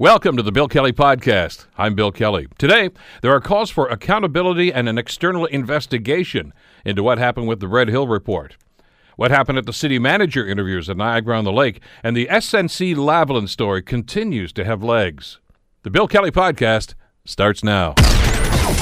Welcome to the Bill Kelly Podcast. I'm Bill Kelly. Today, there are calls for accountability and an external investigation into what happened with the Red Hill Report. What happened at the city manager interviews at Niagara on the Lake, and the SNC Lavalin story continues to have legs. The Bill Kelly Podcast starts now.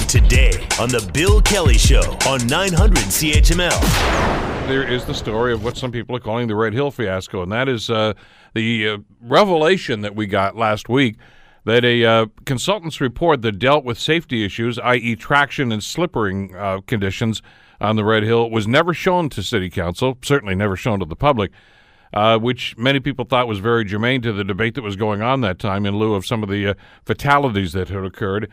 Today on The Bill Kelly Show on 900 CHML. There is the story of what some people are calling the Red Hill fiasco, and that is uh, the uh, revelation that we got last week that a uh, consultant's report that dealt with safety issues, i.e., traction and slippering uh, conditions on the Red Hill, was never shown to City Council, certainly never shown to the public, uh, which many people thought was very germane to the debate that was going on that time in lieu of some of the uh, fatalities that had occurred.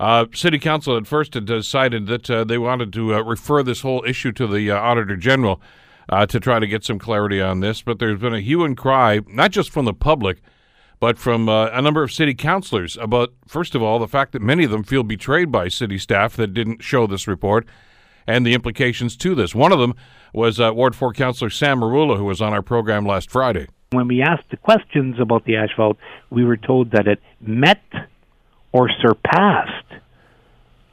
Uh, City Council at first had decided that uh, they wanted to uh, refer this whole issue to the uh, Auditor General uh, to try to get some clarity on this. But there's been a hue and cry, not just from the public, but from uh, a number of city councilors about, first of all, the fact that many of them feel betrayed by city staff that didn't show this report and the implications to this. One of them was Ward 4 Councillor Sam Merulla, who was on our program last Friday. When we asked the questions about the asphalt, we were told that it met or surpassed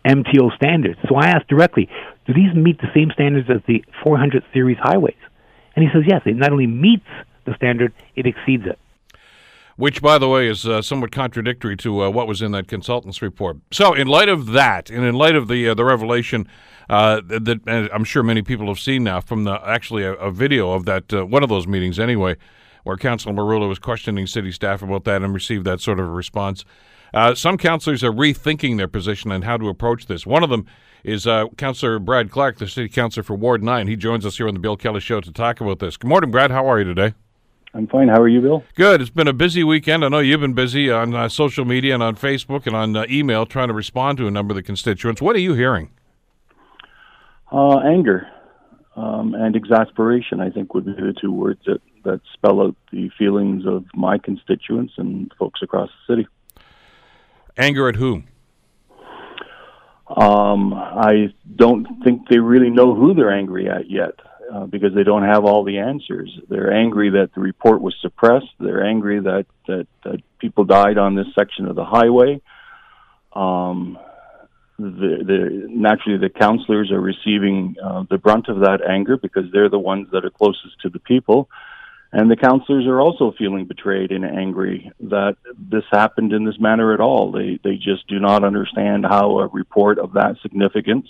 MTO standards. So I asked directly, do these meet the same standards as the 400 series highways? And he says, yes, it not only meets the standard, it exceeds it. Which, by the way, is uh, somewhat contradictory to uh, what was in that consultant's report. So, in light of that, and in light of the uh, the revelation uh, that, that I'm sure many people have seen now from the actually a, a video of that uh, one of those meetings anyway, where Councilor Merulla was questioning city staff about that and received that sort of a response. Uh, some councillors are rethinking their position on how to approach this. One of them is uh, Councillor Brad Clark, the city councillor for Ward 9. He joins us here on the Bill Kelly Show to talk about this. Good morning, Brad. How are you today? I'm fine. How are you, Bill? Good. It's been a busy weekend. I know you've been busy on uh, social media and on Facebook and on uh, email trying to respond to a number of the constituents. What are you hearing? Uh, anger um, and exasperation, I think, would be the two words that, that spell out the feelings of my constituents and folks across the city. Anger at whom? Um, I don't think they really know who they're angry at yet uh, because they don't have all the answers. They're angry that the report was suppressed. They're angry that, that, that people died on this section of the highway. Um, the, the, naturally, the counselors are receiving uh, the brunt of that anger because they're the ones that are closest to the people. And the counselors are also feeling betrayed and angry that this happened in this manner at all. They they just do not understand how a report of that significance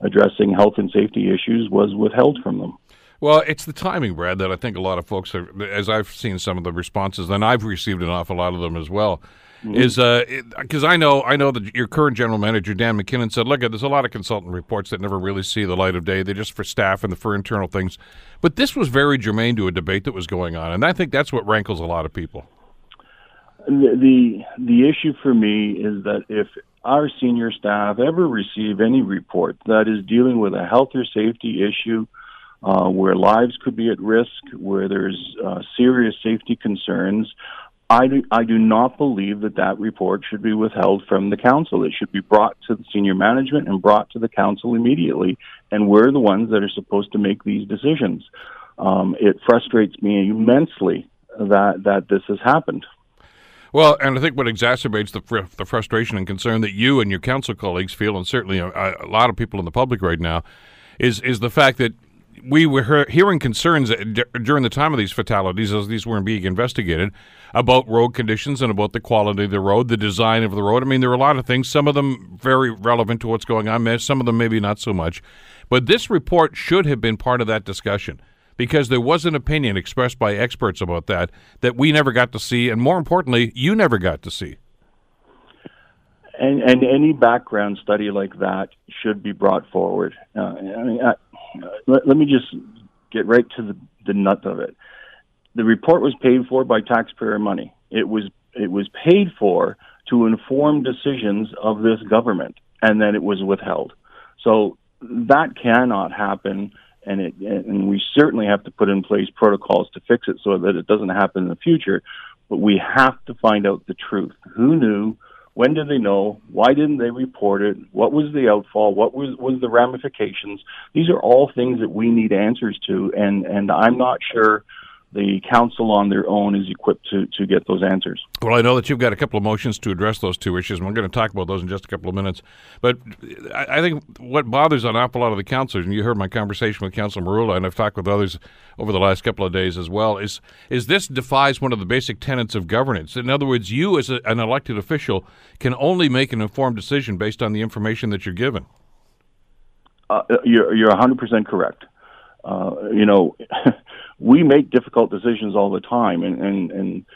addressing health and safety issues was withheld from them. Well, it's the timing, Brad, that I think a lot of folks are, as I've seen some of the responses, and I've received an awful lot of them as well. Mm-hmm. Is because uh, I know I know that your current general manager Dan McKinnon said, look, there's a lot of consultant reports that never really see the light of day. They're just for staff and for internal things. But this was very germane to a debate that was going on, and I think that's what rankles a lot of people. The the, the issue for me is that if our senior staff ever receive any report that is dealing with a health or safety issue uh, where lives could be at risk, where there's uh, serious safety concerns, I do, I do not believe that that report should be withheld from the council. It should be brought to the senior management and brought to the council immediately. And we're the ones that are supposed to make these decisions. Um, it frustrates me immensely that that this has happened. Well, and I think what exacerbates the, fr- the frustration and concern that you and your council colleagues feel, and certainly a, a lot of people in the public right now, is is the fact that we were hearing concerns during the time of these fatalities as these weren't being investigated about road conditions and about the quality of the road, the design of the road. I mean, there are a lot of things, some of them very relevant to what's going on, some of them maybe not so much. But this report should have been part of that discussion because there was an opinion expressed by experts about that that we never got to see, and more importantly, you never got to see. And, and any background study like that should be brought forward. Uh, I mean, I, let, let me just get right to the, the nut of it. The report was paid for by taxpayer money. It was it was paid for to inform decisions of this government, and then it was withheld. So that cannot happen, and it and we certainly have to put in place protocols to fix it so that it doesn't happen in the future. But we have to find out the truth. Who knew? When did they know? Why didn't they report it? What was the outfall? What was was the ramifications? These are all things that we need answers to, and and I'm not sure the council on their own is equipped to, to get those answers. Well, I know that you've got a couple of motions to address those two issues, and we're going to talk about those in just a couple of minutes. But I, I think what bothers an awful lot of the councillors, and you heard my conversation with Councillor Merulla, and I've talked with others over the last couple of days as well, is is this defies one of the basic tenets of governance. In other words, you as a, an elected official can only make an informed decision based on the information that you're given. Uh, you're you're 100% correct. Uh, you know, we make difficult decisions all the time, and, and and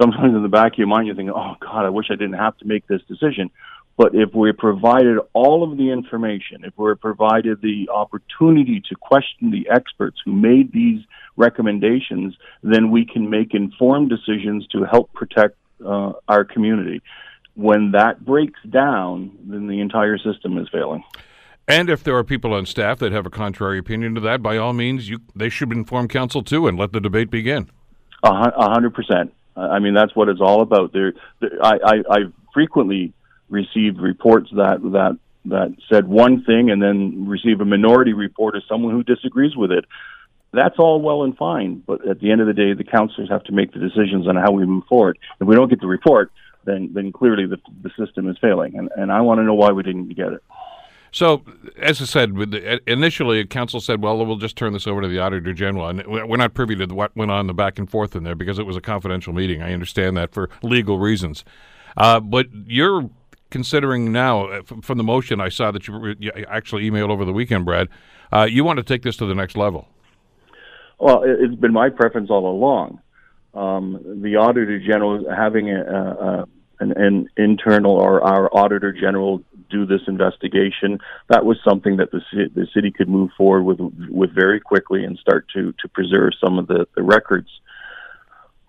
sometimes in the back of your mind you think, oh God, I wish I didn't have to make this decision. But if we're provided all of the information, if we're provided the opportunity to question the experts who made these recommendations, then we can make informed decisions to help protect uh, our community. When that breaks down, then the entire system is failing. And if there are people on staff that have a contrary opinion to that, by all means, you, they should inform council too and let the debate begin. A hundred percent. I mean, that's what it's all about. There, I, I, I've frequently received reports that that that said one thing and then receive a minority report of someone who disagrees with it. That's all well and fine, but at the end of the day, the councillors have to make the decisions on how we move forward. If we don't get the report, then then clearly the the system is failing, and and I want to know why we didn't get it. So, as I said, initially, council said, "Well, we'll just turn this over to the auditor general," and we're not privy to what went on the back and forth in there because it was a confidential meeting. I understand that for legal reasons, uh, but you're considering now, uh, from the motion I saw that you, you actually emailed over the weekend, Brad. Uh, you want to take this to the next level. Well, it's been my preference all along. Um, the auditor general having a, a, an, an internal or our auditor general do this investigation. That was something that the the city could move forward with with very quickly and start to to preserve some of the, the records.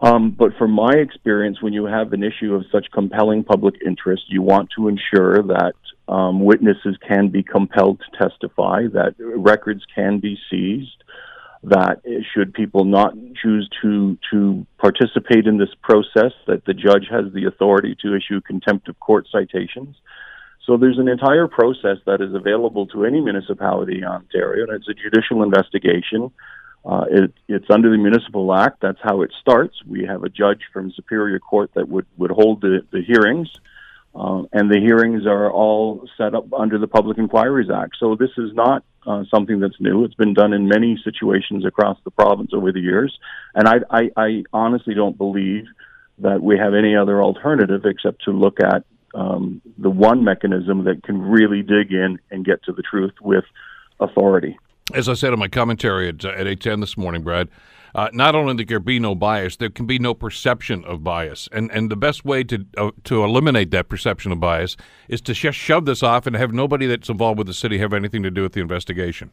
Um, but from my experience, when you have an issue of such compelling public interest, you want to ensure that um, witnesses can be compelled to testify, that records can be seized, that should people not choose to to participate in this process, that the judge has the authority to issue contempt of court citations. So there's an entire process that is available to any municipality in Ontario, and it's a judicial investigation. Uh, it, it's under the Municipal Act. That's how it starts. We have a judge from Superior Court that would, would hold the, the hearings, um, and the hearings are all set up under the Public Inquiries Act. So this is not uh, something that's new. It's been done in many situations across the province over the years, and I, I, I honestly don't believe that we have any other alternative except to look at um, the one mechanism that can really dig in and get to the truth with authority. As I said in my commentary at, at 810 this morning, Brad, uh, not only that there can be no bias, there can be no perception of bias, and and the best way to uh, to eliminate that perception of bias is to sh- shove this off and have nobody that's involved with the city have anything to do with the investigation.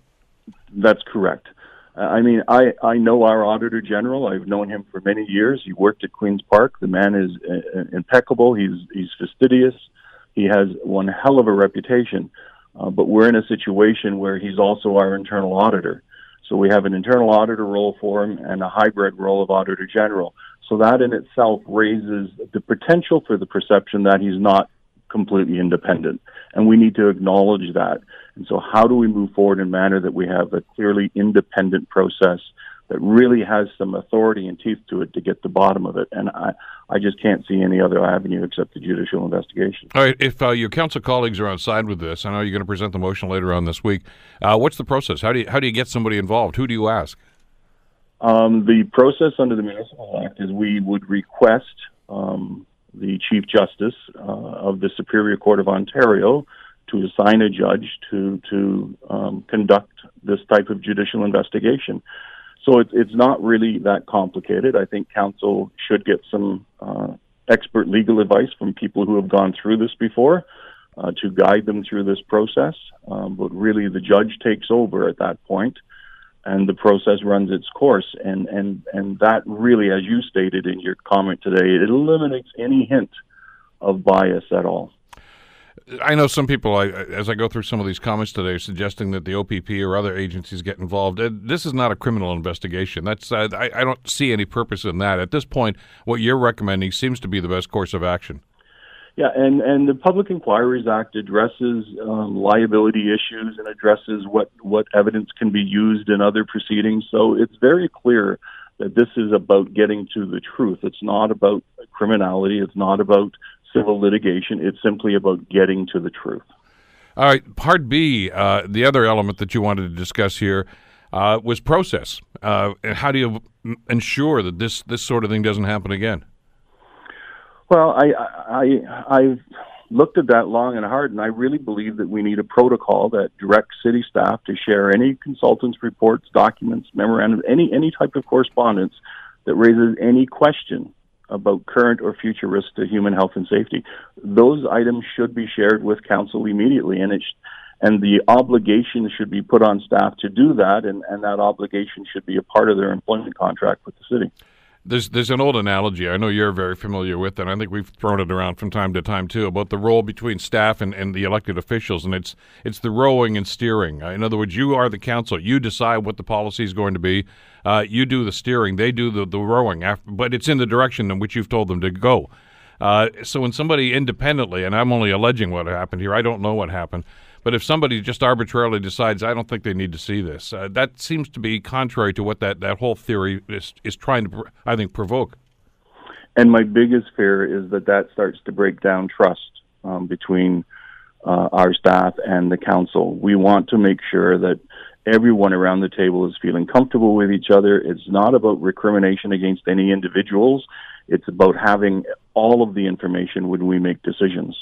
That's correct. I mean, I, I know our Auditor General. I've known him for many years. He worked at Queen's Park. The man is uh, impeccable. He's, he's fastidious. He has one hell of a reputation. Uh, but we're in a situation where he's also our internal auditor. So we have an internal auditor role for him and a hybrid role of Auditor General. So that in itself raises the potential for the perception that he's not completely independent. And we need to acknowledge that. And so, how do we move forward in a manner that we have a clearly independent process that really has some authority and teeth to it to get the bottom of it? And I, I just can't see any other avenue except the judicial investigation. All right. If uh, your council colleagues are on side with this, I know you're going to present the motion later on this week. Uh, what's the process? How do you how do you get somebody involved? Who do you ask? Um, the process under the Municipal Act is we would request um, the Chief Justice uh, of the Superior Court of Ontario to assign a judge to to um, conduct this type of judicial investigation. So it, it's not really that complicated. I think council should get some uh, expert legal advice from people who have gone through this before uh, to guide them through this process. Um, but really, the judge takes over at that point, and the process runs its course. And and and that really, as you stated in your comment today, it eliminates any hint of bias at all. I know some people, I, as I go through some of these comments today, are suggesting that the OPP or other agencies get involved. Uh, this is not a criminal investigation. That's uh, I, I, don't see any purpose in that. At this point, what you're recommending seems to be the best course of action. Yeah, and, and the Public Inquiries Act addresses um, liability issues and addresses what, what evidence can be used in other proceedings. So it's very clear that this is about getting to the truth. It's not about criminality. It's not about civil litigation. It's simply about getting to the truth. All right, Part B, uh, the other element that you wanted to discuss here uh, was process. Uh, how do you ensure that this, this sort of thing doesn't happen again? Well, I, I, I've looked at that long and hard, and I really believe that we need a protocol that directs city staff to share any consultants' reports, documents, memorandums, any any type of correspondence that raises any question about current or future risks to human health and safety. Those items should be shared with council immediately, and it sh- and the obligation should be put on staff to do that, and, and that obligation should be a part of their employment contract with the city. There's there's an old analogy I know you're very familiar with, and I think we've thrown it around from time to time too about the role between staff and, and the elected officials, and it's it's the rowing and steering. Uh, in other words, you are the council. You decide what the policy is going to be. Uh, you do the steering. They do the the rowing, after, but it's in the direction in which you've told them to go. Uh, so when somebody independently, and I'm only alleging what happened here, I don't know what happened. But if somebody just arbitrarily decides, I don't think they need to see this, uh, that seems to be contrary to what that, that whole theory is, is trying to, I think, provoke. And my biggest fear is that that starts to break down trust um, between uh, our staff and the council. We want to make sure that everyone around the table is feeling comfortable with each other. It's not about recrimination against any individuals. It's about having all of the information when we make decisions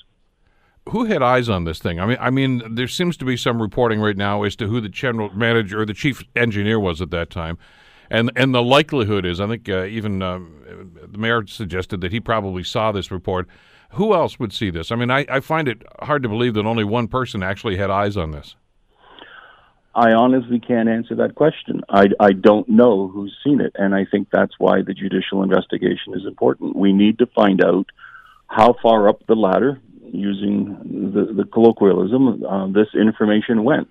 who had eyes on this thing? I mean, I mean, there seems to be some reporting right now as to who the general manager or the chief engineer was at that time, and and the likelihood is, I think uh, even uh, the mayor suggested that he probably saw this report. Who else would see this? I mean, I, I find it hard to believe that only one person actually had eyes on this. I honestly can't answer that question. I, I don't know who's seen it, and I think that's why the judicial investigation is important. We need to find out how far up the ladder using the, the colloquialism, uh, this information went.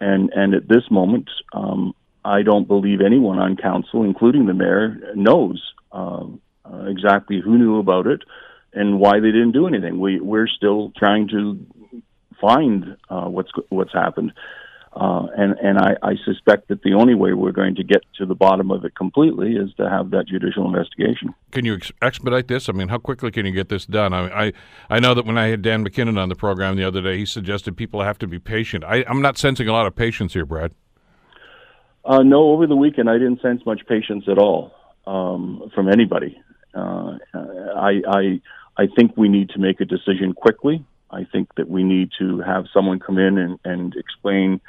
And, and at this moment, um, I don't believe anyone on council, including the mayor, knows uh, uh, exactly who knew about it and why they didn't do anything. We, we're still trying to find uh, what's what's happened. Uh, and and I, I suspect that the only way we're going to get to the bottom of it completely is to have that judicial investigation. Can you ex- expedite this? I mean, how quickly can you get this done? I, I I know that when I had Dan McKinnon on the program the other day, he suggested people have to be patient. I, I'm not sensing a lot of patience here, Brad. Uh, no, over the weekend I didn't sense much patience at all um, from anybody. Uh, I, I I think we need to make a decision quickly. I think that we need to have someone come in and, and explain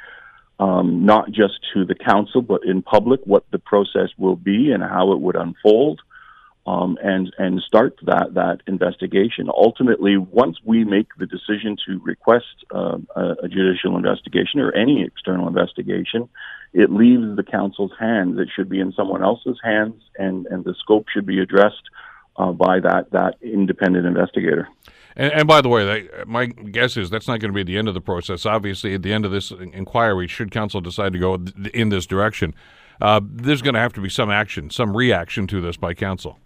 um, not just to the council but in public what the process will be and how it would unfold, um, and and start that that investigation. Ultimately, once we make the decision to request uh, a, judicial investigation or any external investigation, it leaves the council's hands. It should be in someone else's hands, and and the scope should be addressed uh, by that that independent investigator. And, and, by the way, my guess is that's not going to be the end of the process. Obviously, at the end of this inquiry, should council decide to go in this direction, uh, there's going to have to be some action, some reaction to this by council.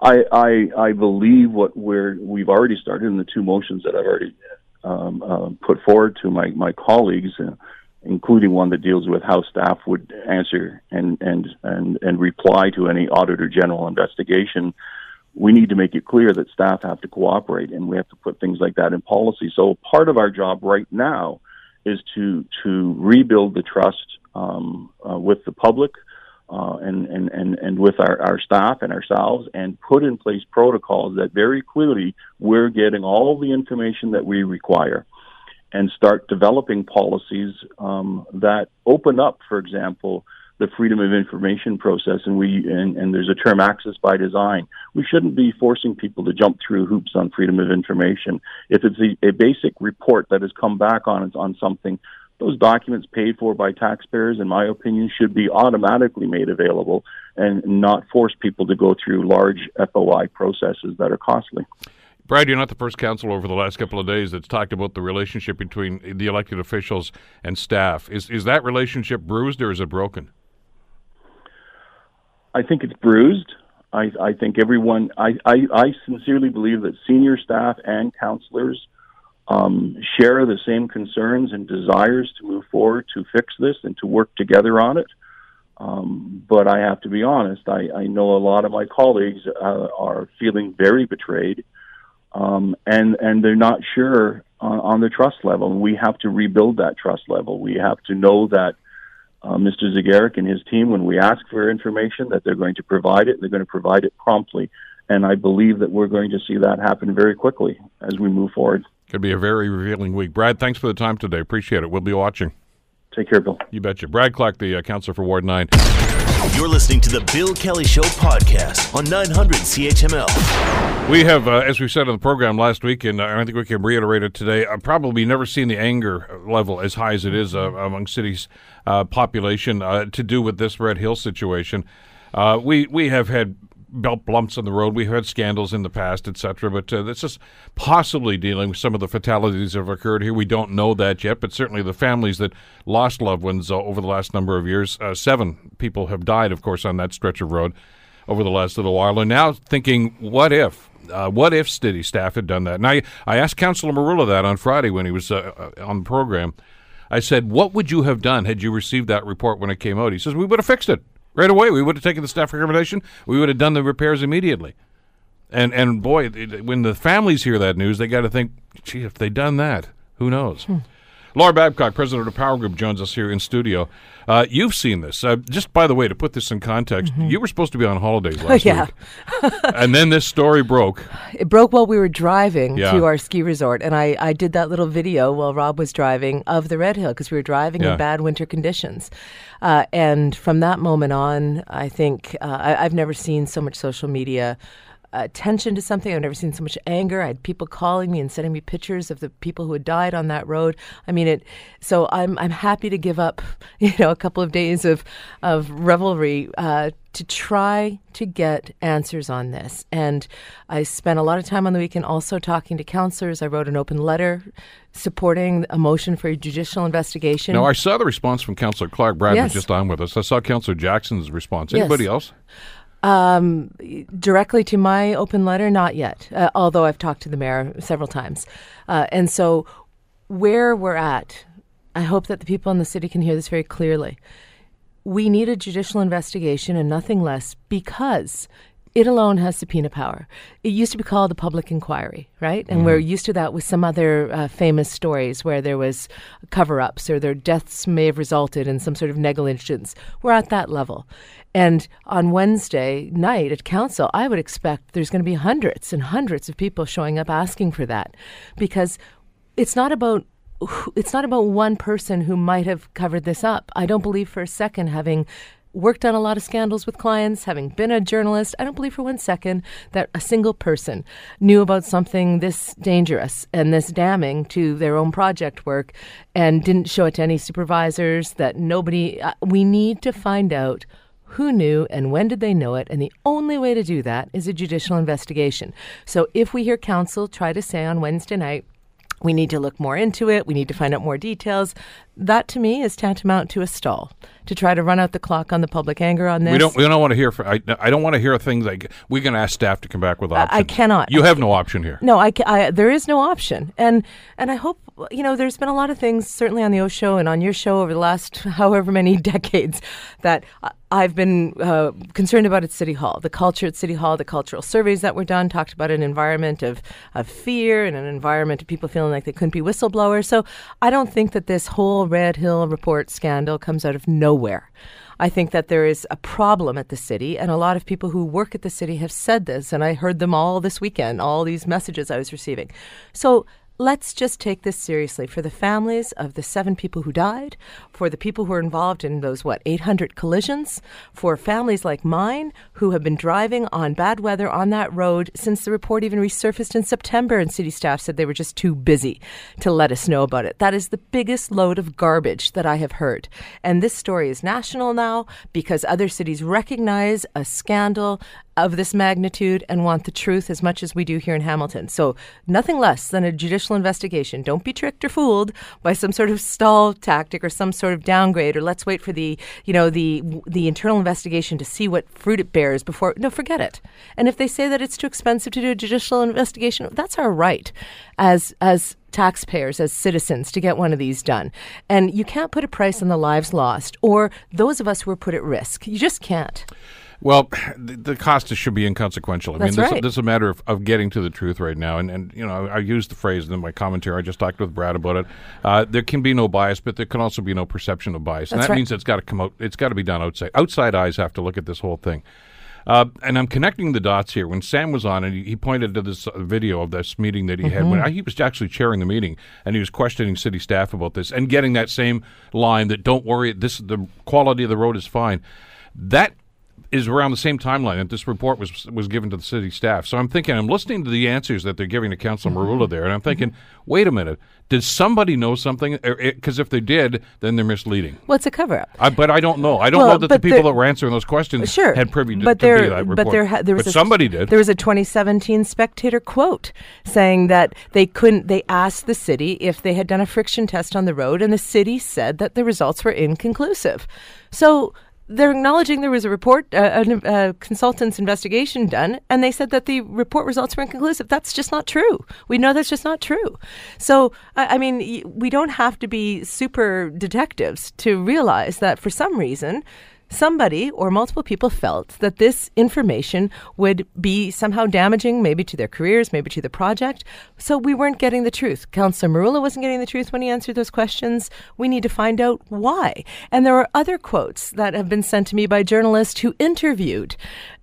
I I, I believe what we're we've already started in the two motions that I've already um, uh, put forward to my my colleagues. Uh, including one that deals with how staff would answer and and and and reply to any auditor general investigation we need to make it clear that staff have to cooperate and we have to put things like that in policy. So part of our job right now is to to rebuild the trust um, uh, with the public uh, and, and, and, and with our, our staff and ourselves and put in place protocols that very clearly we're getting all the information that we require and start developing policies um, that open up, for example, the freedom of information process, and we and, and there's a term access by design. We shouldn't be forcing people to jump through hoops on freedom of information. If it's a, a basic report that has come back on on something, those documents paid for by taxpayers, in my opinion, should be automatically made available and not force people to go through large FOI processes that are costly. Brad, you're not the first council over the last couple of days that's talked about the relationship between the elected officials and staff. Is is that relationship bruised or is it broken? I think it's bruised. I, I think everyone, I, I, I, sincerely believe that senior staff and counselors um, share the same concerns and desires to move forward to fix this and to work together on it. Um, but I have to be honest. I, I know a lot of my colleagues uh, are feeling very betrayed, um, and and they're not sure on, on the trust level. And we have to rebuild that trust level. We have to know that uh, Mr. Zegarac and his team, when we ask for information, that they're going to provide it. They're going to provide it promptly, and I believe that we're going to see that happen very quickly as we move forward. Could be a very revealing week. Brad, thanks for the time today. Appreciate it. We'll be watching. Take care, Bill. You betcha. Brad Clark, the uh, counselor for Ward 9. You're listening to the Bill Kelly Show podcast on 900 CHML. We have, uh, as we said on the program last week, and I think we can reiterate it today, I've probably never seen the anger level as high as it is uh, among cities' uh, population uh, to do with this Red Hill situation. Uh, we we have had belt bumps on the road. We've had scandals in the past, etc. But uh, this is possibly dealing with some of the fatalities that have occurred here. We don't know that yet, but certainly the families that lost loved ones uh, over the last number of years. Uh, seven people have died, of course, on that stretch of road over the last little while. And now thinking, what if? Uh, what if city staff had done that? And I, I asked Councillor Merulla that on Friday when he was uh, uh, on the program. I said, What would you have done had you received that report when it came out? He says, We would have fixed it right away. We would have taken the staff recommendation. We would have done the repairs immediately. And and boy, it, when the families hear that news, they got to think, gee, if they'd done that, who knows? Hmm. Laura Babcock, president of Power Group, joins us here in studio. Uh, you've seen this. Uh, just by the way, to put this in context, mm-hmm. you were supposed to be on holidays last yeah. week. and then this story broke. It broke while we were driving yeah. to our ski resort. And I, I did that little video while Rob was driving of the Red Hill because we were driving yeah. in bad winter conditions. Uh, and from that moment on, I think uh, I, I've never seen so much social media attention to something. I've never seen so much anger. I had people calling me and sending me pictures of the people who had died on that road. I mean it. So I'm I'm happy to give up, you know, a couple of days of of revelry uh, to try to get answers on this. And I spent a lot of time on the weekend also talking to counselors. I wrote an open letter supporting a motion for a judicial investigation. Now, I saw the response from Councillor Clark. Brad yes. was just on with us. I saw Councillor Jackson's response. Anybody yes. else? Um, directly to my open letter, not yet, uh, although I've talked to the mayor several times. Uh, and so, where we're at, I hope that the people in the city can hear this very clearly. We need a judicial investigation and nothing less because it alone has subpoena power. It used to be called the public inquiry, right? And mm we're used to that with some other uh, famous stories where there was cover-ups or their deaths may have resulted in some sort of negligence. We're at that level. And on Wednesday night at council, I would expect there's going to be hundreds and hundreds of people showing up asking for that because it's not about it's not about one person who might have covered this up. I don't believe for a second having worked on a lot of scandals with clients, having been a journalist, I don't believe for one second that a single person knew about something this dangerous and this damning to their own project work and didn't show it to any supervisors, that nobody. Uh, we need to find out who knew and when did they know it? And the only way to do that is a judicial investigation. So if we hear counsel try to say on Wednesday night, we need to look more into it, we need to find out more details, that to me is tantamount to a stall to try to run out the clock on the public anger on this. We don't. We don't want to hear. For, I, I don't want to hear things like we're going to ask staff to come back with options. I cannot. You have no option here. No, I, I, There is no option, and and I hope you know. There's been a lot of things, certainly on the O Show and on your show over the last however many decades, that uh, I've been uh, concerned about at City Hall. The culture at City Hall, the cultural surveys that were done talked about an environment of of fear and an environment of people feeling like they couldn't be whistleblowers. So I don't think that this whole whole Red Hill report scandal comes out of nowhere. I think that there is a problem at the city, and a lot of people who work at the city have said this, and I heard them all this weekend, all these messages I was receiving. So let's just take this seriously for the families of the seven people who died, for the people who are involved in those, what, 800 collisions, for families like mine who have been driving on bad weather on that road since the report even resurfaced in September, and city staff said they were just too busy to let us know about it. That is the biggest load of garbage that I have heard. And this story is national now because other cities recognize a scandal of this magnitude and want the truth as much as we do here in Hamilton. So, nothing less than a judicial investigation. Don't be tricked or fooled by some sort of stall tactic or some sort of downgrade or let's wait for the, you know, the the internal investigation to see what fruit it bears before no, forget it. And if they say that it's too expensive to do a judicial investigation, that's our right as as taxpayers as citizens to get one of these done. And you can't put a price on the lives lost or those of us who are put at risk. You just can't. Well, the, the cost should be inconsequential. I That's mean, this, right. this is a matter of, of getting to the truth right now. And, and you know, I used the phrase in my commentary. I just talked with Brad about it. Uh, there can be no bias, but there can also be no perception of bias. And That's that right. means it's got to come out. It's got to be done outside. Outside eyes have to look at this whole thing. Uh, and I'm connecting the dots here. When Sam was on, and he, he pointed to this uh, video of this meeting that he had when I, he was actually chairing the meeting, and he was questioning city staff about this and getting that same line that "Don't worry, this the quality of the road is fine." That is around the same timeline that this report was was given to the city staff. So I'm thinking, I'm listening to the answers that they're giving to Councilor mm-hmm. Merulla there, and I'm thinking, mm-hmm. wait a minute, did somebody know something? Er, er, because if they did, then they're misleading. Well, it's a cover up. I, but I don't know. I don't Well, know that the people that were answering those questions Sure, had privy to, but to there, uh, be that report. but there, ha- there was But a, somebody did. There was a 2017 Spectator quote saying that they couldn't. They asked the city if they had done a friction test on the road, and the city said that the results were inconclusive. So. They're acknowledging there was a report, uh, a, a consultant's investigation done, and they said that the report results were inconclusive. That's just not true. We know that's just not true. So, I I mean, we don't have to be super detectives to realize that for some reason, somebody or multiple people felt that this information would be somehow damaging, maybe to their careers, maybe to the project. So we weren't getting the truth. Councillor Merulla wasn't getting the truth when he answered those questions. We need to find out why. And there are other quotes that have been sent to me by journalists who interviewed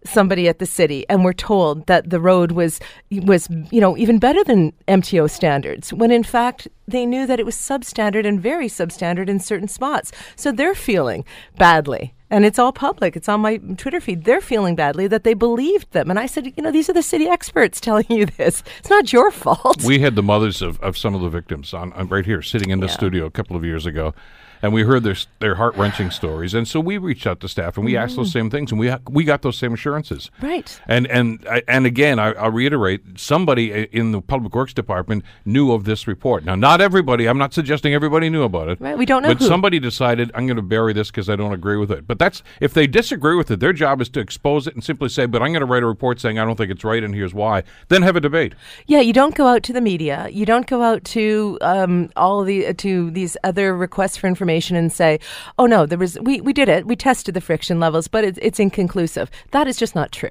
somebody at the city and were told that the road was was you know even better than MTO standards when in fact they knew that it was substandard and very substandard in certain spots. So they're feeling badly and it's all public. It's on my twitter feed. They're feeling badly that they believed them. And i said you know these are the city experts telling you this. It's not your fault. We had the mothers of, of some of the victims on, on right here sitting in the Yeah. studio a couple of years ago and we heard their their heart wrenching stories. And so we reached out to staff and we asked those same things. And we ha- we got those same assurances. Right. and and and again I, I'll reiterate somebody in the public works department knew of this report. Now not everybody I'm not suggesting everybody knew about it. Right, we don't know but who. somebody decided I'm going to bury this because I don't agree with it. But that's if they disagree with it their job is to expose it and simply say but I'm going to write a report saying I don't think it's right and here's why. Then have a debate. Yeah, you don't go out to the media. You don't go out to um, all the to these other requests for information and say, "Oh no, there was we, we did it. We tested the friction levels, but it's, it's inconclusive." That is just not true.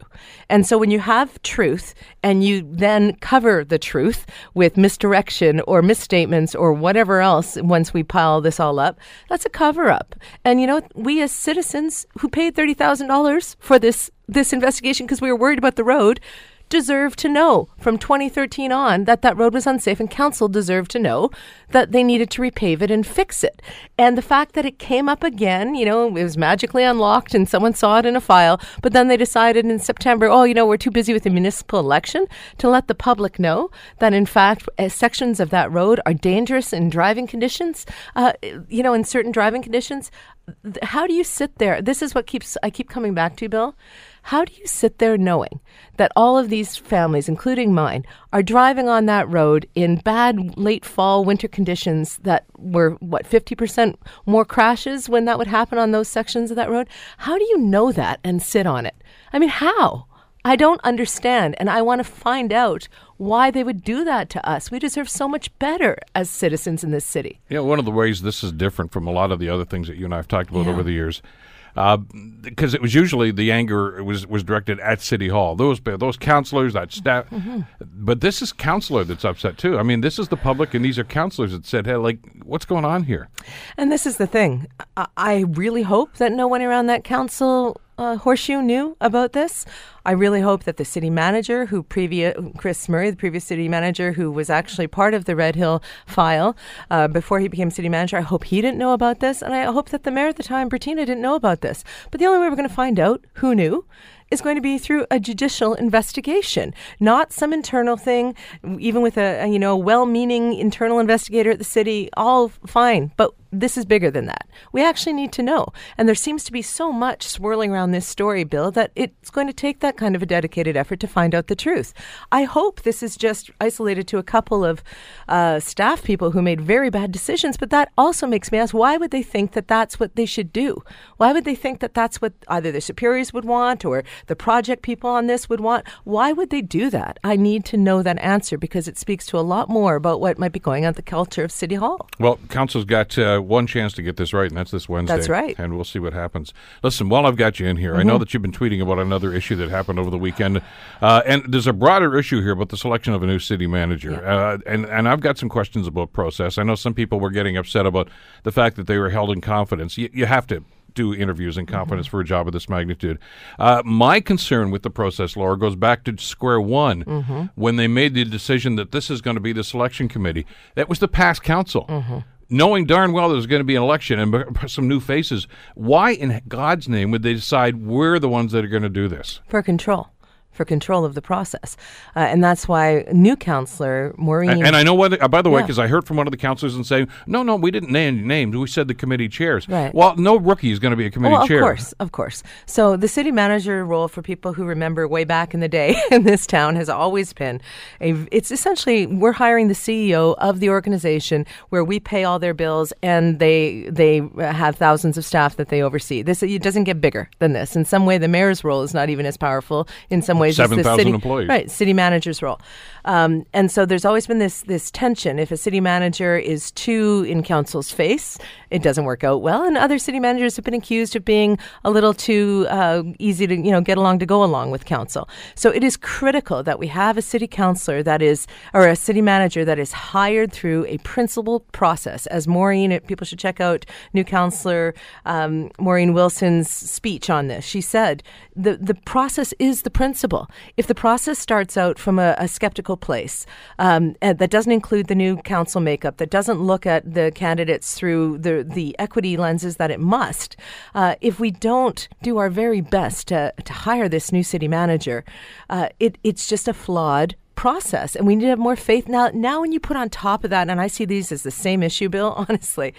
And so when you have truth and you then cover the truth with misdirection or misstatements or whatever else, once we pile this all up, that's a cover up. And you know, we as citizens who paid thirty thousand dollars for this this investigation because we were worried about the road deserve to know. From 2013 on that that road was unsafe and council deserved to know that they needed to repave it and fix it. And the fact that it came up again you know it was magically unlocked and someone saw it in a file but then they decided in september oh you know we're too busy with the municipal election to let the public know that in fact uh, sections of that road are dangerous in driving conditions. Uh, you know in certain driving conditions how do you sit there? This is what keeps i keep coming back to bill how do you sit there knowing that all of these families, including mine, are driving on that road in bad late fall, winter conditions that were, what, 50% more crashes when that would happen on those sections of that road? How do you know that and sit on it? I mean, how? I don't understand, and I want to find out why they would do that to us. We deserve so much better as citizens in this city. You know, one of the ways this is different from a lot of the other things that you and I have talked about Yeah. over the years, because it was usually the anger was was directed at City Hall. Those those counselors, that staff, Mm-hmm. but this is counselor that's upset too. I mean, this is the public, and these are counselors that said, "Hey, like, what's going on here?" And this is the thing. I, I really hope that no one around that council uh, horseshoe knew about this. I really hope that the city manager, who previous Chris Murray, the previous city manager, who was actually part of the Red Hill file uh, before he became city manager, I hope he didn't know about this, and I hope that the mayor at the time, Bratina, didn't know about this. But the only way we're going to find out who knew is going to be through a judicial investigation, not some internal thing. Even with a, a, you know well-meaning internal investigator at the city, all fine. But this is bigger than that. We actually need to know. And there seems to be so much swirling around this story, Bill, that it's going to take that kind of a dedicated effort to find out the truth. I hope this is just isolated to a couple of uh, staff people who made very bad decisions, but that also makes me ask why would they think that that's what they should do? Why would they think that that's what either their superiors would want or the project people on this would want? Why would they do that? I need to know that answer because it speaks to a lot more about what might be going on at the culture of City Hall. Well, Council's got uh, one chance to get this right, and that's this Wednesday. That's right. And we'll see what happens. Listen, while I've got you in here, I know that you've been tweeting about another issue that happened over the weekend, uh, and there's a broader issue here about the selection of a new city manager. Uh, and and I've got some questions about process. I know some people were getting upset about the fact that they were held in confidence. You, you have to do interviews in confidence for a job of this magnitude. Uh, my concern with the process, Laura, goes back to square one when they made the decision that this is going to be the selection committee. That was the past council. Knowing darn well there's going to be an election and some new faces, why in God's name would they decide we're the ones that are going to do this? for control, for control of the process. Uh, and that's why new counselor Maureen. And, and I know what. Uh, by the way, Yeah. because I heard from one of the counselors and saying, "No, no, we didn't name names. We said the committee chairs." Right. Well, no rookie is going to be a committee well, chair. of course, of course. So the city manager role, for people who remember way back in the day in this town, has always been a. It's essentially we're hiring the CEO of the organization where we pay all their bills and they they have thousands of staff that they oversee. This it doesn't get bigger than this. In some way, the mayor's role is not even as powerful. In some ways, 7,000 city- employees. Right, city manager's role. Um, and so there's always been this this tension. If a city manager is too in council's face, it doesn't work out well. And other city managers have been accused of being a little too uh, easy to you know get along to go along with council. So it is critical that we have a city councilor that is or a city manager that is hired through a principled process. As Maureen, people should check out new councilor um, Maureen Wilson's speech on this. She said the the process is the principle. If the process starts out from a, a skeptical place um, that doesn't include the new council makeup, that doesn't look at the candidates through the the equity lenses that it must, uh, if we don't do our very best to to hire this new city manager, uh, it it's just a flawed process. And we need to have more faith. Now now when you put on top of that and i see these as the same issue bill honestly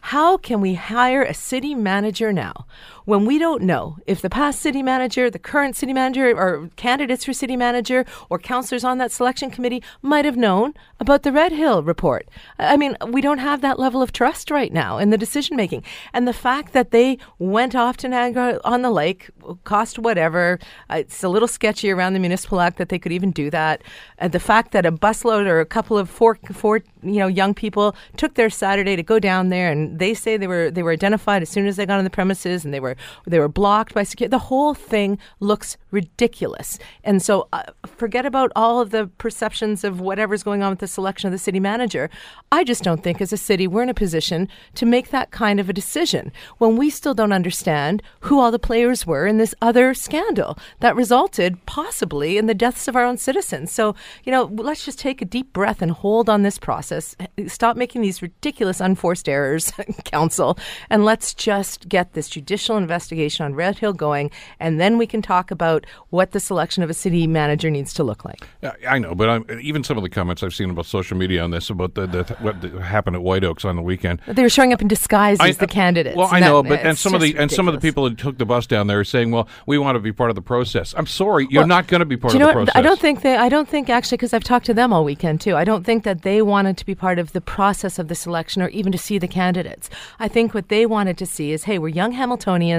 how can we hire a city manager now when we don't know if the past city manager, the current city manager, or candidates for city manager, or counselors on that selection committee might have known about the Red Hill report? I mean, we don't have that level of trust right now in the decision making. And the fact that they went off to Niagara on the Lake, cost whatever, uh, it's a little sketchy around the municipal act that they could even do that. And the fact that a busload or a couple of four, four you know, young people took their Saturday to go down there, and they say they were they were identified as soon as they got on the premises, and they were they were blocked by security. The whole thing looks ridiculous, and so uh, forget about all of the perceptions of whatever's going on with the selection of the city manager. I just don't think, as a city, we're in a position to make that kind of a decision when we still don't understand who all the players were in this other scandal that resulted possibly in the deaths of our own citizens. So you know, let's just take a deep breath and hold on this process. Stop making these ridiculous unforced errors, council, and let's just get this judicial investigation on Red Hill going, and then we can talk about what the selection of a city manager needs to look like. Yeah, I know, but I'm, even some of the comments I've seen about social media on this about the, the what happened at White Oaks on the weekend. They were showing up in disguise I- as the candidates. Well, I that- know, but and some of the just and some of the people that took the bus down there are saying, "Well, we want to be part of the process." I'm sorry, you're Well, not going to be part of the what? process. I don't think they. I don't think actually because I've talked to them all weekend too. I don't think that they wanted to be part of the process of the selection or even to see the candidates. I think what they wanted to see is, hey, we're young Hamiltonians.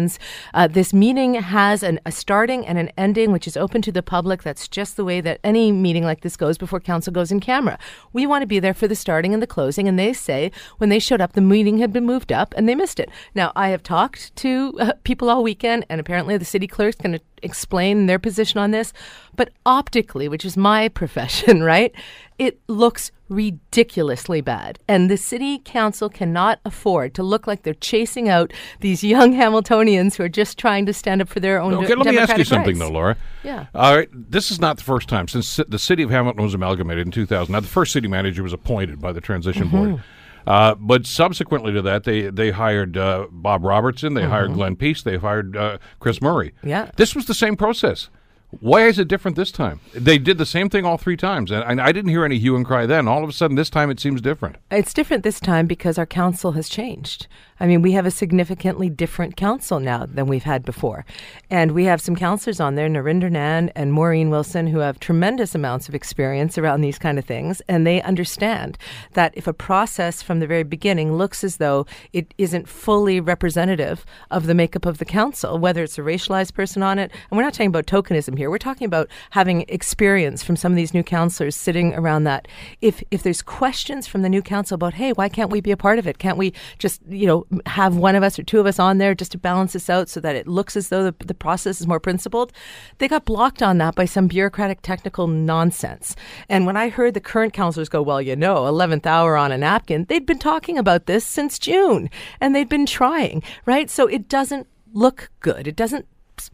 Uh, this meeting has an, a starting and an ending, which is open to the public. That's just the way that any meeting like this goes before council goes in camera. We want to be there for the starting and the closing. And they say when they showed up, the meeting had been moved up and they missed it. Now I have talked to uh, people all weekend, and apparently the city clerk's going to explain their position on this. But optically, which is my profession, right? It looks ridiculously bad. And the city council cannot afford to look like they're chasing out these young Hamiltonians who are just trying to stand up for their own Okay, let me ask you something, rights. though, Laura. Yeah. All right. This is not the first time since the city of Hamilton was amalgamated in 2000. Now, the first city manager was appointed by the transition Mm-hmm. board. Uh, but subsequently to that, they they hired uh, Bob Robertson, they hired Glenn Peace, they hired uh, Chris Murray. Mm-hmm. Yeah. This was the same process. Why is it different this time? They did the same thing all three times, and, I didn't hear any hue and cry then. All of a sudden, this time it seems different. It's different this time because our council has changed. I mean, we have a significantly different council now than we've had before. And we have some counselors on there, Nrinder Nann and Maureen Wilson, who have tremendous amounts of experience around these kind of things. And they understand that if a process from the very beginning looks as though it isn't fully representative of the makeup of the council, whether it's a racialized person on it, and we're not talking about tokenism here, we're talking about having experience from some of these new councillors sitting around that. If, if there's questions from the new council about, hey, why can't we be a part of it? Can't we just, you know, have one of us or two of us on there just to balance this out so that it looks as though the, the process is more principled. They got blocked on that by some bureaucratic technical nonsense. And when I heard the current counselors go, well, you know, 11th hour on a napkin, they'd been talking about this since June and they'd been trying, right? So it doesn't look good. It doesn't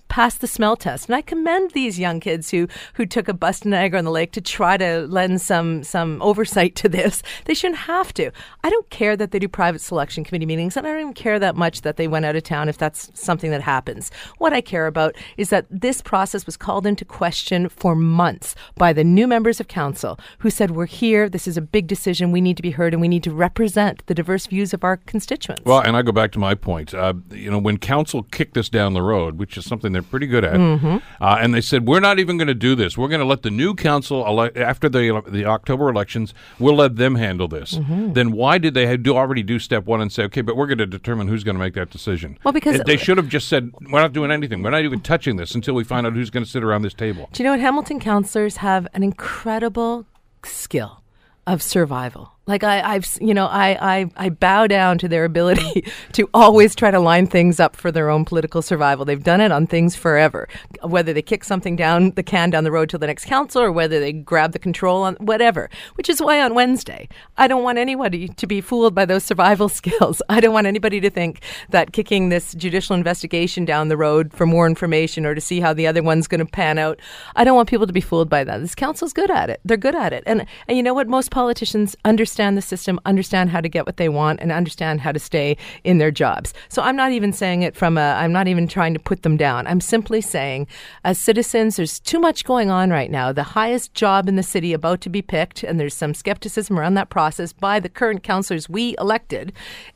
pass the smell test. And I commend these young kids who who took a bus to Niagara on the Lake to try to lend some some oversight to this. They shouldn't have to. I don't care that they do private selection committee meetings, and I don't even care that much that they went out of town if that's something that happens. What I care about is that this process was called into question for months by the new members of council who said, "We're here. This is a big decision. We need to be heard, and we need to represent the diverse views of our constituents." Well, and I go back to my point. Uh, you know, when council kicked this down the road, which is something they're pretty good at, uh, and they said we're not even going to do this. We're going to let the new council ele- after the the October elections. We'll let them handle this. Then why did they do already do step one and say okay, but we're going to determine who's going to make that decision? Well, because- they should have just said we're not doing anything. We're not even touching this until we find out who's going to sit around this table. Do you know what? Hamilton councillors have an incredible skill of survival. Like I, I've, you know, I, I, I bow down to their ability to always try to line things up for their own political survival. They've done it on things forever. Whether they kick something down the can down the road to the next council, or whether they grab the control on whatever. Which is why on Wednesday, I don't want anybody to be fooled by those survival skills. I don't want anybody to think that kicking this judicial investigation down the road for more information or to see how the other one's going to pan out. I don't want people to be fooled by that. This council's good at it. They're good at it. And and you know what? Most politicians understand the system, understand how to get what they want, and understand how to stay in their jobs. So I'm not even saying it from a. I'm not even trying to put them down. I'm simply saying, as citizens, there's too much going on right now. The highest job in the city about to be picked, and there's some skepticism around that process by the current councillors we elected,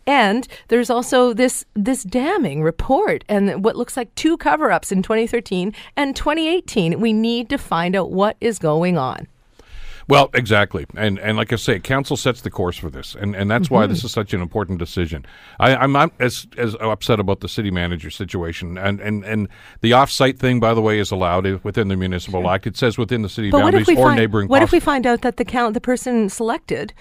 and there's also this this damning report and what looks like two cover-ups in 2013 and 2018. We need to find out what is going on. Well, exactly, and and like I say, council sets the course for this, and, and that's why this mm-hmm. is such an important decision. I, I'm not as as upset about the city manager situation, and and and the off-site thing, by the way, is allowed within the municipal act. It says within the city But boundaries or find neighboring. what if we find out that the count the person selected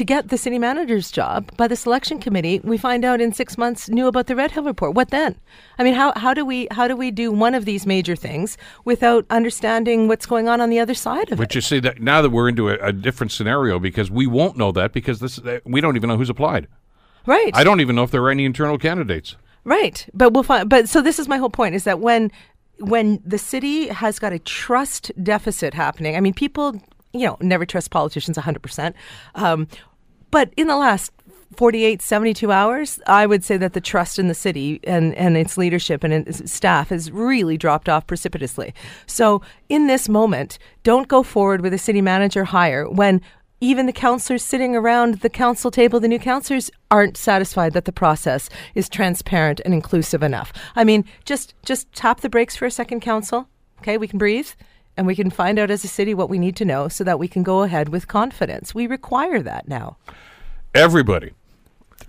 to get the city manager's job by the selection committee, we find out in six months knew about the Red Hill report. What then? I mean, how, how do we how do we do one of these major things without understanding what's going on on the other side of But it? But you see that now that we're into a, a different scenario because we won't know that because this uh, we don't even know who's applied. Right. I don't even know if there are any internal candidates. Right. But we'll find but so this is my whole point is that when when the city has got a trust deficit happening, I mean people, you know, never trust politicians 100%. Um, but in the last 48 72 hours i would say that the trust in the city and, and its leadership and its staff has really dropped off precipitously so in this moment don't go forward with a city manager hire when even the councillors sitting around the council table, the new councillors, aren't satisfied that the process is transparent and inclusive enough. I mean, just just tap the brakes for a second, council. Okay, we can breathe and we can find out as a city what we need to know so that we can go ahead with confidence. We require that now. Everybody,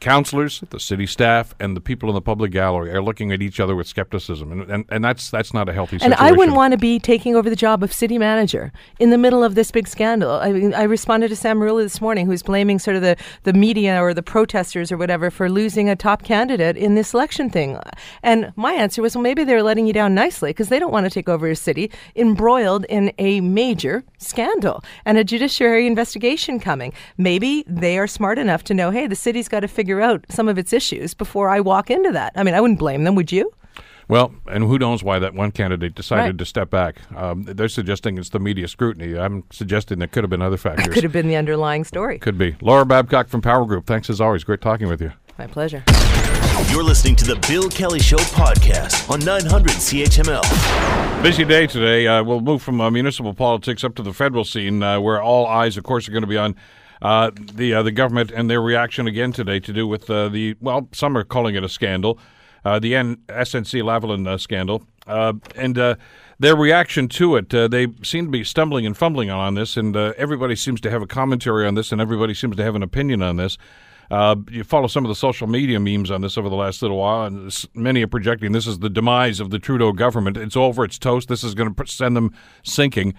the councilors, the city staff, and the people in the public gallery are looking at each other with skepticism, and and, and that's that's not a healthy Situation. And. I wouldn't want to be taking over the job of city manager in the middle of this big scandal. I mean, I responded to Sam Merulla this morning, who's blaming sort of the, the media or the protesters or whatever for losing a top candidate in this election thing. And my answer was, well, maybe they're letting you down nicely because they don't want to take over a city embroiled in a major scandal and a judiciary investigation coming. Maybe they are smart enough to know, hey, the city's got to figure out some of its issues before I walk into that. I mean, I wouldn't blame them, would you? Well, and who knows why that one candidate decided Right. to step back? Um, they're suggesting it's the media scrutiny. I'm suggesting there could have been other factors. It Could have been the underlying story. Could be. Laura Babcock from Power Group. Thanks as always. Great talking with you. My pleasure. You're listening to the Bill Kelly Show podcast on 900 CHML. Busy day today. Uh, we'll move from uh, municipal politics up to the federal scene, uh, where all eyes, of course, are going to be on uh, the uh, the government and their reaction again today to do with uh, the well, some are calling it a scandal, the N- SNC Lavalin scandal, and their reaction to it. they seem to be stumbling and fumbling on this, and everybody seems to have a commentary on this, and everybody seems to have an opinion on this. Uh, you follow some of the social media memes on this over the last little while, and many are projecting this is the demise of the Trudeau government. It's over, it's toast. This is going to send them sinking.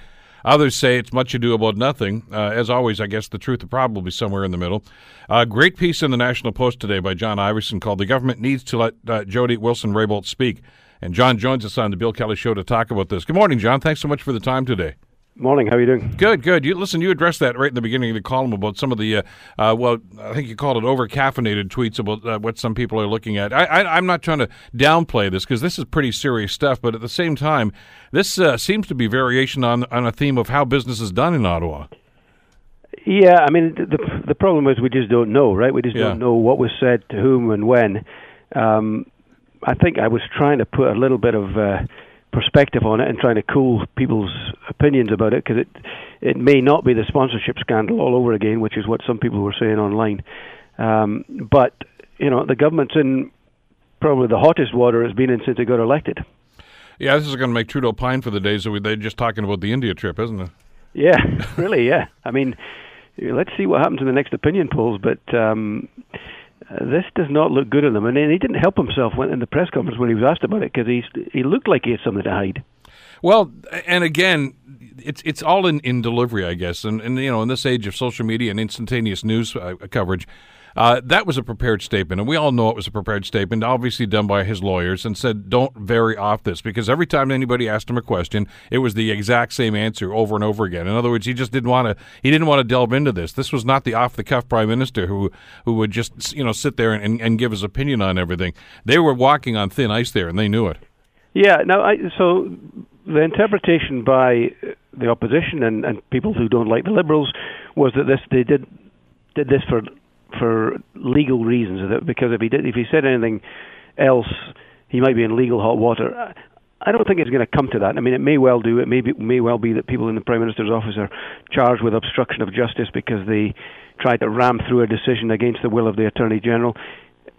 Others say it's much ado about nothing. Uh, as always, I guess the truth is probably be somewhere in the middle. A uh, great piece in the National Post today by John Ivison called "The Government Needs to Let uh, Jody Wilson Raybould Speak." And John joins us on the Bill Kelly Show to talk about this. Good morning, John. Thanks so much for the time today. Morning. How are you doing? Good, good. You listen. You addressed that right in the beginning of the column about some of the, uh, uh, well, I think you called it over caffeinated tweets about uh, what some people are looking at. I, I, am not trying to downplay this because this is pretty serious stuff, but at the same time, this uh, seems to be variation on on a theme of how business is done in Ottawa. Yeah, I mean the the problem is we just don't know, right? We just yeah. don't know what was said to whom and when. Um, I think I was trying to put a little bit of uh, perspective on it and trying to cool people's opinions about it because it it may not be the sponsorship scandal all over again, which is what some people were saying online. Um, but you know, the government's in probably the hottest water it's been in since it got elected. Yeah, this is going to make Trudeau pine for the days that they're just talking about the India trip, isn't it? Yeah, really. Yeah, I mean, let's see what happens in the next opinion polls, but. Um, uh, this does not look good on them. And he didn't help himself when, in the press conference when he was asked about it because he he looked like he had something to hide. Well, and again, it's it's all in, in delivery, I guess. And, and you know, in this age of social media and instantaneous news uh, coverage, uh, that was a prepared statement, and we all know it was a prepared statement, obviously done by his lawyers, and said, don't vary off this, because every time anybody asked him a question, it was the exact same answer over and over again. In other words, he just didn't want to. He didn't want to delve into this. This was not the off the cuff prime minister who who would just you know sit there and, and give his opinion on everything. They were walking on thin ice there, and they knew it. Yeah. Now, I, so the interpretation by the opposition and, and people who don't like the Liberals was that this they did did this for for legal reasons. Because if he did, if he said anything else, he might be in legal hot water. I don't think it's going to come to that. I mean, it may well do. It may be, may well be that people in the prime minister's office are charged with obstruction of justice because they tried to ram through a decision against the will of the attorney general.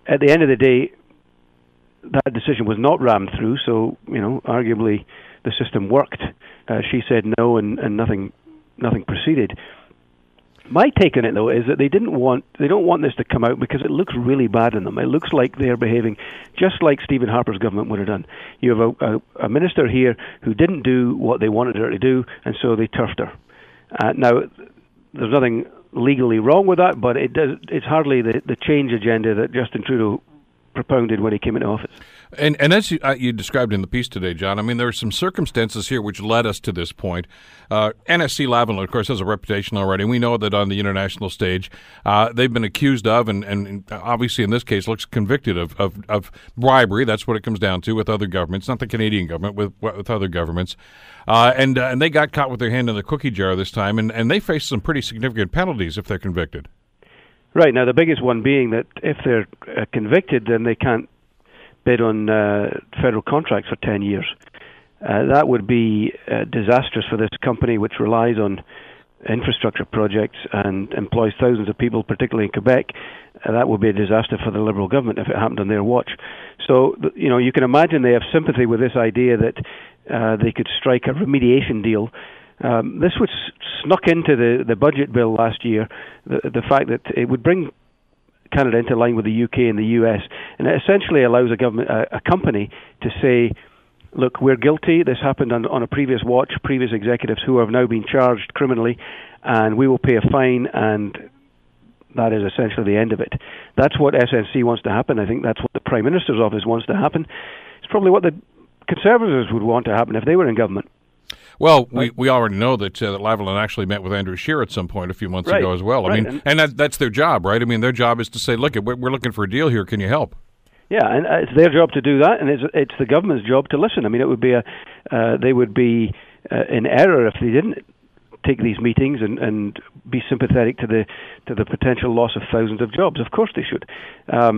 At the end of the day, that decision was not rammed through. So you know, arguably, the system worked. Uh, she said no, and, and nothing nothing proceeded. My take on it, though, is that they didn't want they don't want this to come out because it looks really bad on them. It looks like they're behaving just like Stephen Harper's government would have done. You have a, a, a minister here who didn't do what they wanted her to do, and so they turfed her. Uh, now, there's nothing legally wrong with that, but it does. It's hardly the the change agenda that Justin Trudeau propounded when he came into office. And and as you, uh, you, described in the piece today, John, I mean there are some circumstances here which led us to this point. Uh, NSC Lavalin, of course, has a reputation already. We know that on the international stage, uh, they've been accused of, and, and obviously in this case, looks convicted of, of, of, bribery. That's what it comes down to with other governments, not the Canadian government, with with other governments. Uh, and uh, and they got caught with their hand in the cookie jar this time, and, and they face some pretty significant penalties if they're convicted. Right now, the biggest one being that if they're uh, convicted, then they can't bid on uh, federal contracts for ten years. Uh, that would be uh, disastrous for this company, which relies on infrastructure projects and employs thousands of people, particularly in Quebec. Uh, that would be a disaster for the Liberal government if it happened on their watch. So, you know, you can imagine they have sympathy with this idea that uh, they could strike a remediation deal um, this was snuck into the, the budget bill last year. The, the fact that it would bring Canada into line with the UK and the US, and it essentially allows a government, a, a company, to say, "Look, we're guilty. This happened on, on a previous watch. Previous executives who have now been charged criminally, and we will pay a fine." And that is essentially the end of it. That's what SNC wants to happen. I think that's what the Prime Minister's office wants to happen. It's probably what the Conservatives would want to happen if they were in government. Well, right. we, we already know that uh, that Lavalin actually met with Andrew Scheer at some point a few months right. ago as well. I right. mean, and, and that, that's their job, right? I mean, their job is to say, look, we're, we're looking for a deal here. Can you help? Yeah, and uh, it's their job to do that, and it's it's the government's job to listen. I mean, it would be a uh, they would be uh, in error if they didn't take these meetings and, and be sympathetic to the to the potential loss of thousands of jobs. Of course, they should. Um,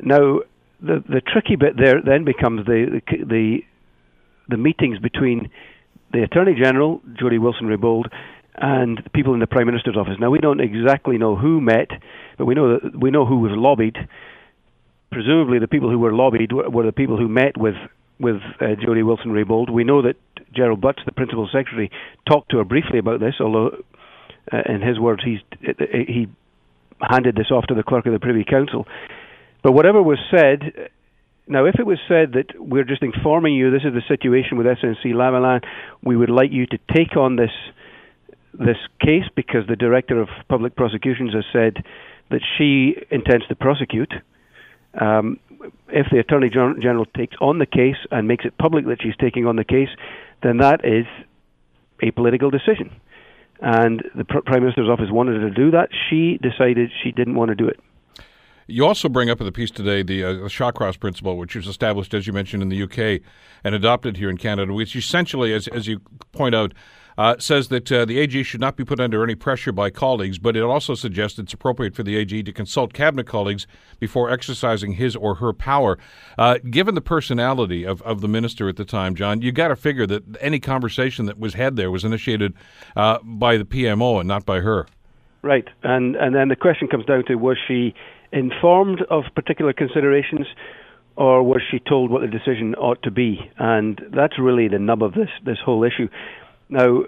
Now, the the tricky bit there then becomes the the the, meetings between the Attorney General, Jody Wilson Raybould, and the people in the Prime Minister's office. Now we don't exactly know who met, but we know that we know who was lobbied. Presumably, the people who were lobbied were, were the people who met with with uh, Jody Wilson Raybould. We know that Gerald Butts, the principal secretary, talked to her briefly about this, although, uh, in his words, he's he handed this off to the clerk of the Privy Council. But whatever was said, now if it was said that we're just informing you this is the situation with SNC-Lavalin, we would like you to take on this this case because the director of public prosecutions has said that she intends to prosecute. Um, if the attorney general takes on the case and makes it public that she's taking on the case, then that is a political decision. And the prime minister's office wanted her to do that. She decided she didn't want to do it. You also bring up in the piece today the, uh, Shawcross principle, which was established, as you mentioned, in the UK and adopted here in Canada, which essentially, as, as you point out, uh, says that uh, the AG should not be put under any pressure by colleagues, but it also suggests it's appropriate for the AG to consult cabinet colleagues before exercising his or her power. Uh, given the personality of, of the minister at the time, John, you got to figure that any conversation that was had there was initiated uh, by the PMO and not by her. Right, and and then the question comes down to was she informed of particular considerations? or was she told what the decision ought to be? And that's really the nub of this this whole issue. Now,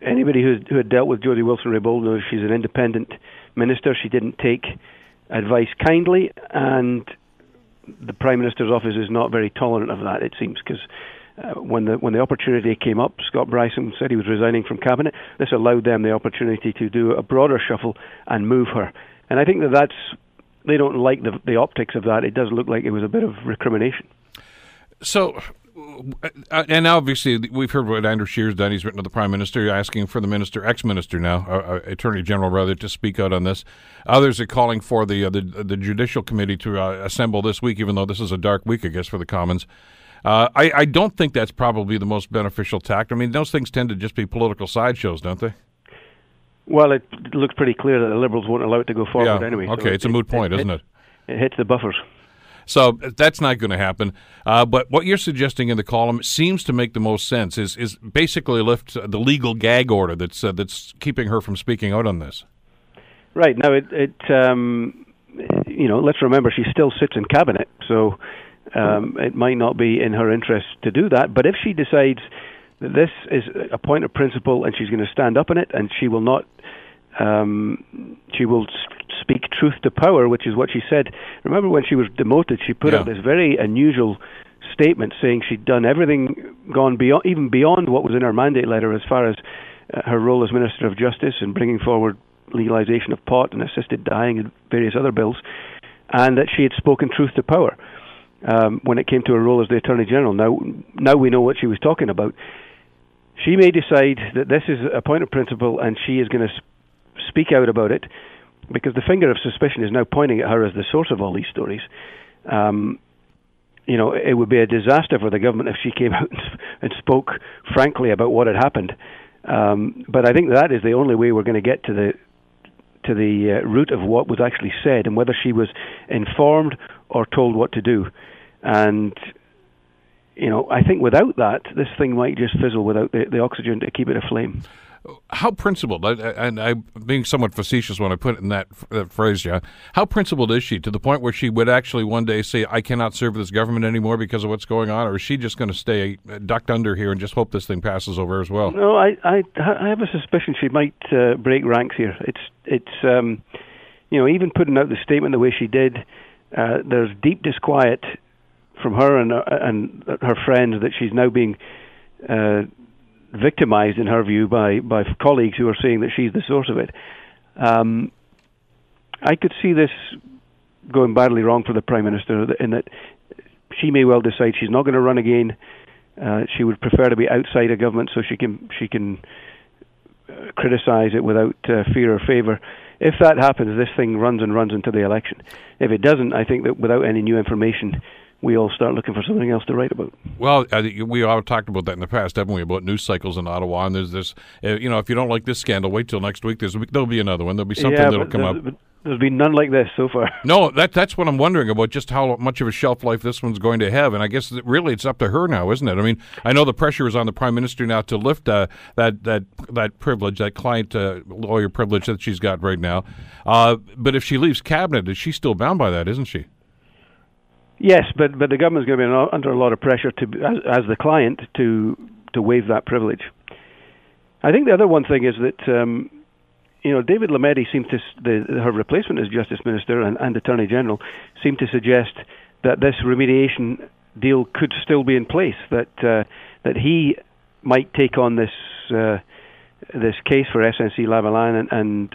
anybody who, who had dealt with Jody Wilson Raybould knows she's an independent minister. She didn't take advice kindly, and the Prime Minister's office is not very tolerant of that, it seems, because uh, when the when the opportunity came up, Scott Brison said he was resigning from cabinet. This allowed them the opportunity to do a broader shuffle and move her. And I think that that's they don't like the the optics of that. It does look like it was a bit of recrimination. So and obviously we've heard what Andrew Scheer's done. He's written to the Prime Minister asking for the minister, ex-minister now, uh, uh, Attorney General rather, to speak out on this. Others are calling for the uh, the, the Judicial Committee to uh, assemble this week, even though this is a dark week, I guess, for the Commons. Uh, I, I don't think that's probably the most beneficial tact. I mean, those things tend to just be political sideshows, don't they? Well, it looks pretty clear that the Liberals won't allow it to go forward yeah. anyway. Okay, so it's a moot point, it, isn't it? It hits the buffers. So that's not going to happen. Uh, but what you're suggesting in the column seems to make the most sense. Is is basically lift the legal gag order that's uh, that's keeping her from speaking out on this. Right now, it it um, you know let's remember she still sits in cabinet, so um, it might not be in her interest to do that. But if she decides this is a point of principle and she's going to stand up in it and she will not um, she will speak truth to power, which is what she said. Remember when she was demoted, she put yeah. out this very unusual statement saying she'd done everything, gone beyond, even beyond what was in her mandate letter as far as uh, her role as Minister of Justice and bringing forward legalization of pot and assisted dying and various other bills, and that she had spoken truth to power um, when it came to her role as the Attorney General. Now, now we know what she was talking about. She may decide that this is a point of principle, and she is going to speak out about it because the finger of suspicion is now pointing at her as the source of all these stories. Um, you know, it would be a disaster for the government if she came out and spoke frankly about what had happened. Um, but I think that is the only way we're going to get to the to the uh, root of what was actually said and whether she was informed or told what to do. And you know, I think without that, this thing might just fizzle without the, the oxygen to keep it aflame how principled, and I, am being somewhat facetious when I put it in that, that phrase, yeah. How principled is she to the point where she would actually one day say, "I cannot serve this government anymore because of what's going on," or is she just going to stay uh, ducked under here and just hope this thing passes over as well? No, I, I, I have a suspicion she might uh, break ranks here. It's, it's, um, you know, even putting out the statement the way she did, uh, there's deep disquiet from her and uh, and her friends that she's now being. Uh, victimized, in her view, by by colleagues who are saying that she's the source of it. Um, I could see this going badly wrong for the prime minister in that she may well decide she's not going to run again. Uh, she would prefer to be outside a government so she can she can uh, criticize it without uh, fear or favor. If that happens, this thing runs and runs into the election. If it doesn't, I think that without any new information, we all start looking for something else to write about. Well, we all talked about that in the past, haven't we? About news cycles in Ottawa, and there's this. Uh, you know, if you don't like this scandal, wait till next week. There's there'll be another one. There'll be something yeah, that'll come up. There's been none like this so far. No, that that's what I'm wondering about. Just how much of a shelf life this one's going to have, and I guess really it's up to her now, isn't it? I mean, I know the pressure is on the prime minister now to lift uh, that that that privilege, that client uh, lawyer privilege that she's got right now. Uh, but if she leaves cabinet, is she still bound by that? Isn't she? Yes, but but the government's going to be under a lot of pressure to as, as the client to to waive that privilege. I think the other one thing is that. Um, you know, David Lametti seemed to the, her replacement as Justice Minister and, and Attorney General seemed to suggest that this remediation deal could still be in place. That uh, that he might take on this uh, this case for SNC Lavalin and and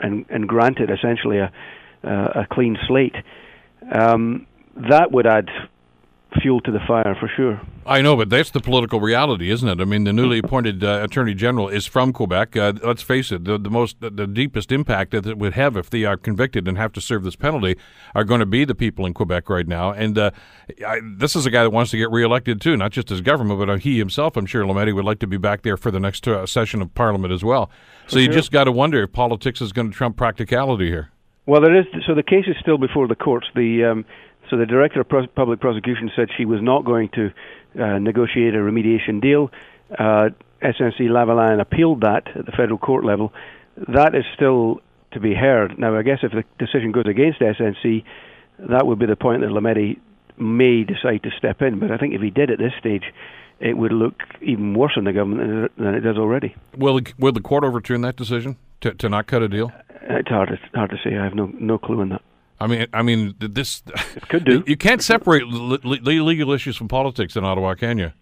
and, and grant it essentially a a clean slate. Um, that would add fuel to the fire for sure. I know, but that's the political reality, isn't it? I mean, the newly appointed uh, attorney general is from Quebec. Uh, let's face it; the, the most, the, the, deepest impact that it would have if they are convicted and have to serve this penalty are going to be the people in Quebec right now. And uh, I, this is a guy that wants to get reelected too, not just as government, but uh, he himself. I'm sure Lametti would like to be back there for the next uh, session of Parliament as well. So for you sure. just got to wonder if politics is going to trump practicality here. Well, there is. So the case is still before the courts. The um, so the director of Pro- public prosecution said she was not going to uh, negotiate a remediation deal. Uh, SNC Lavalin appealed that at the federal court level. That is still to be heard. Now, I guess if the decision goes against SNC, that would be the point that Lametti may decide to step in. But I think if he did at this stage, it would look even worse on the government than it does already. Will will the court overturn that decision to to not cut a deal? It's hard to, hard to say. I have no no clue on that. I mean, I mean, this it could do. You can't separate the legal issues from politics in Ottawa, can you?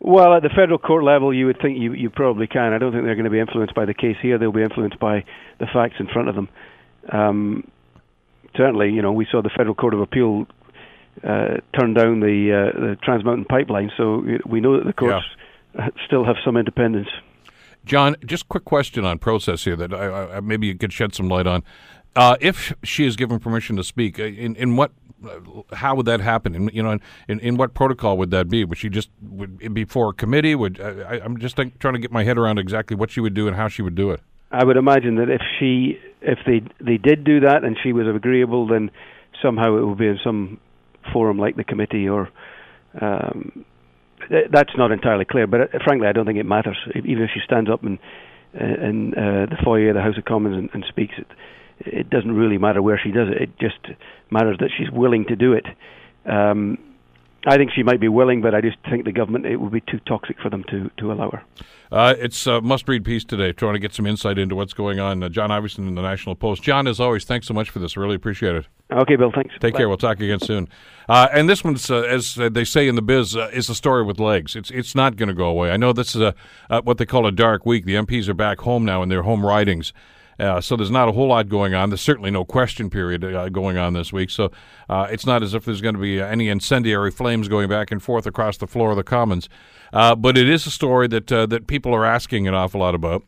Well, at the federal court level, you would think you you probably can. I don't think they're going to be influenced by the case here. They'll be influenced by the facts in front of them. Um, certainly, you know, we saw the federal court of appeal uh, turn down the uh, the Trans Mountain pipeline, so we know that the courts yeah. still have some independence. John, just quick question on process here that I, I, maybe you could shed some light on. Uh, if she is given permission to speak, uh, in, in what, uh, how would that happen? In, you know, in, in what protocol would that be? Would she just would before a committee? Would I, am just think, trying to get my head around exactly what she would do and how she would do it. I would imagine that if she, if they they did do that and she was agreeable, then somehow it would be in some forum like the committee or. Um, that's not entirely clear, but uh, frankly, I don't think it matters. Even if she stands up in in uh, the foyer of the House of Commons and, and speaks, it it doesn't really matter where she does it. It just matters that she's willing to do it. Um, I think she might be willing, but I just think the government it would be too toxic for them to to allow her. Uh, it's a must-read piece today, trying to get some insight into what's going on. Uh, John Ivison in the National Post. John, as always, thanks so much for this. Really appreciate it. Okay, Bill. Thanks. Take Bye. care. We'll talk again soon. Uh, and this one's, uh, as they say in the biz, uh, is a story with legs. It's it's not going to go away. I know this is a what they call a dark week. The MPs are back home now in their home ridings. Uh, so there's not a whole lot going on. There's certainly no question period uh, going on this week. So uh, it's not as if there's going to be any incendiary flames going back and forth across the floor of the Commons. Uh, but it is a story that uh, that people are asking an awful lot about.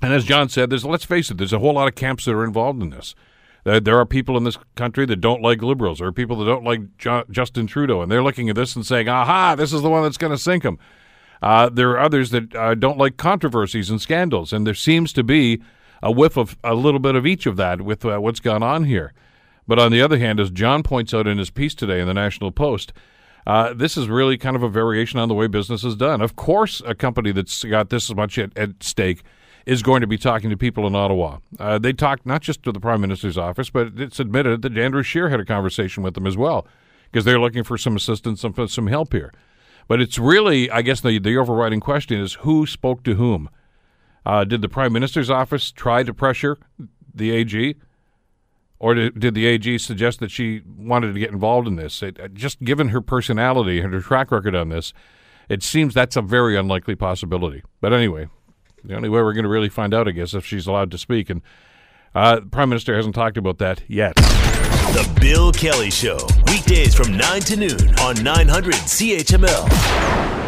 And as John said, there's let's face it, there's a whole lot of camps that are involved in this. There are people in this country that don't like liberals. There are people that don't like Justin Trudeau, and they're looking at this and saying, "Aha, this is the one that's going to sink them." Uh, there are others that don't like controversies and scandals, and there seems to be a whiff of a little bit of each of that with uh, what's gone on here. But on the other hand, as John points out in his piece today in the National Post, uh, this is really kind of a variation on the way business is done. Of course, a company that's got this much at, at stake is going to be talking to people in Ottawa. Uh, they talked not just to the Prime Minister's office, but it's admitted that Andrew Scheer had a conversation with them as well because they're looking for some assistance, some, some help here. But it's really, I guess, the, the overriding question is who spoke to whom. Uh, did the Prime Minister's office try to pressure the AG? Or did, did the AG suggest that she wanted to get involved in this? It, uh, just given her personality and her track record on this, it seems that's a very unlikely possibility. But anyway, the only way we're going to really find out, I guess, if she's allowed to speak. And uh, the Prime Minister hasn't talked about that yet. The Bill Kelly Show, weekdays from 9 to noon on 900 CHML.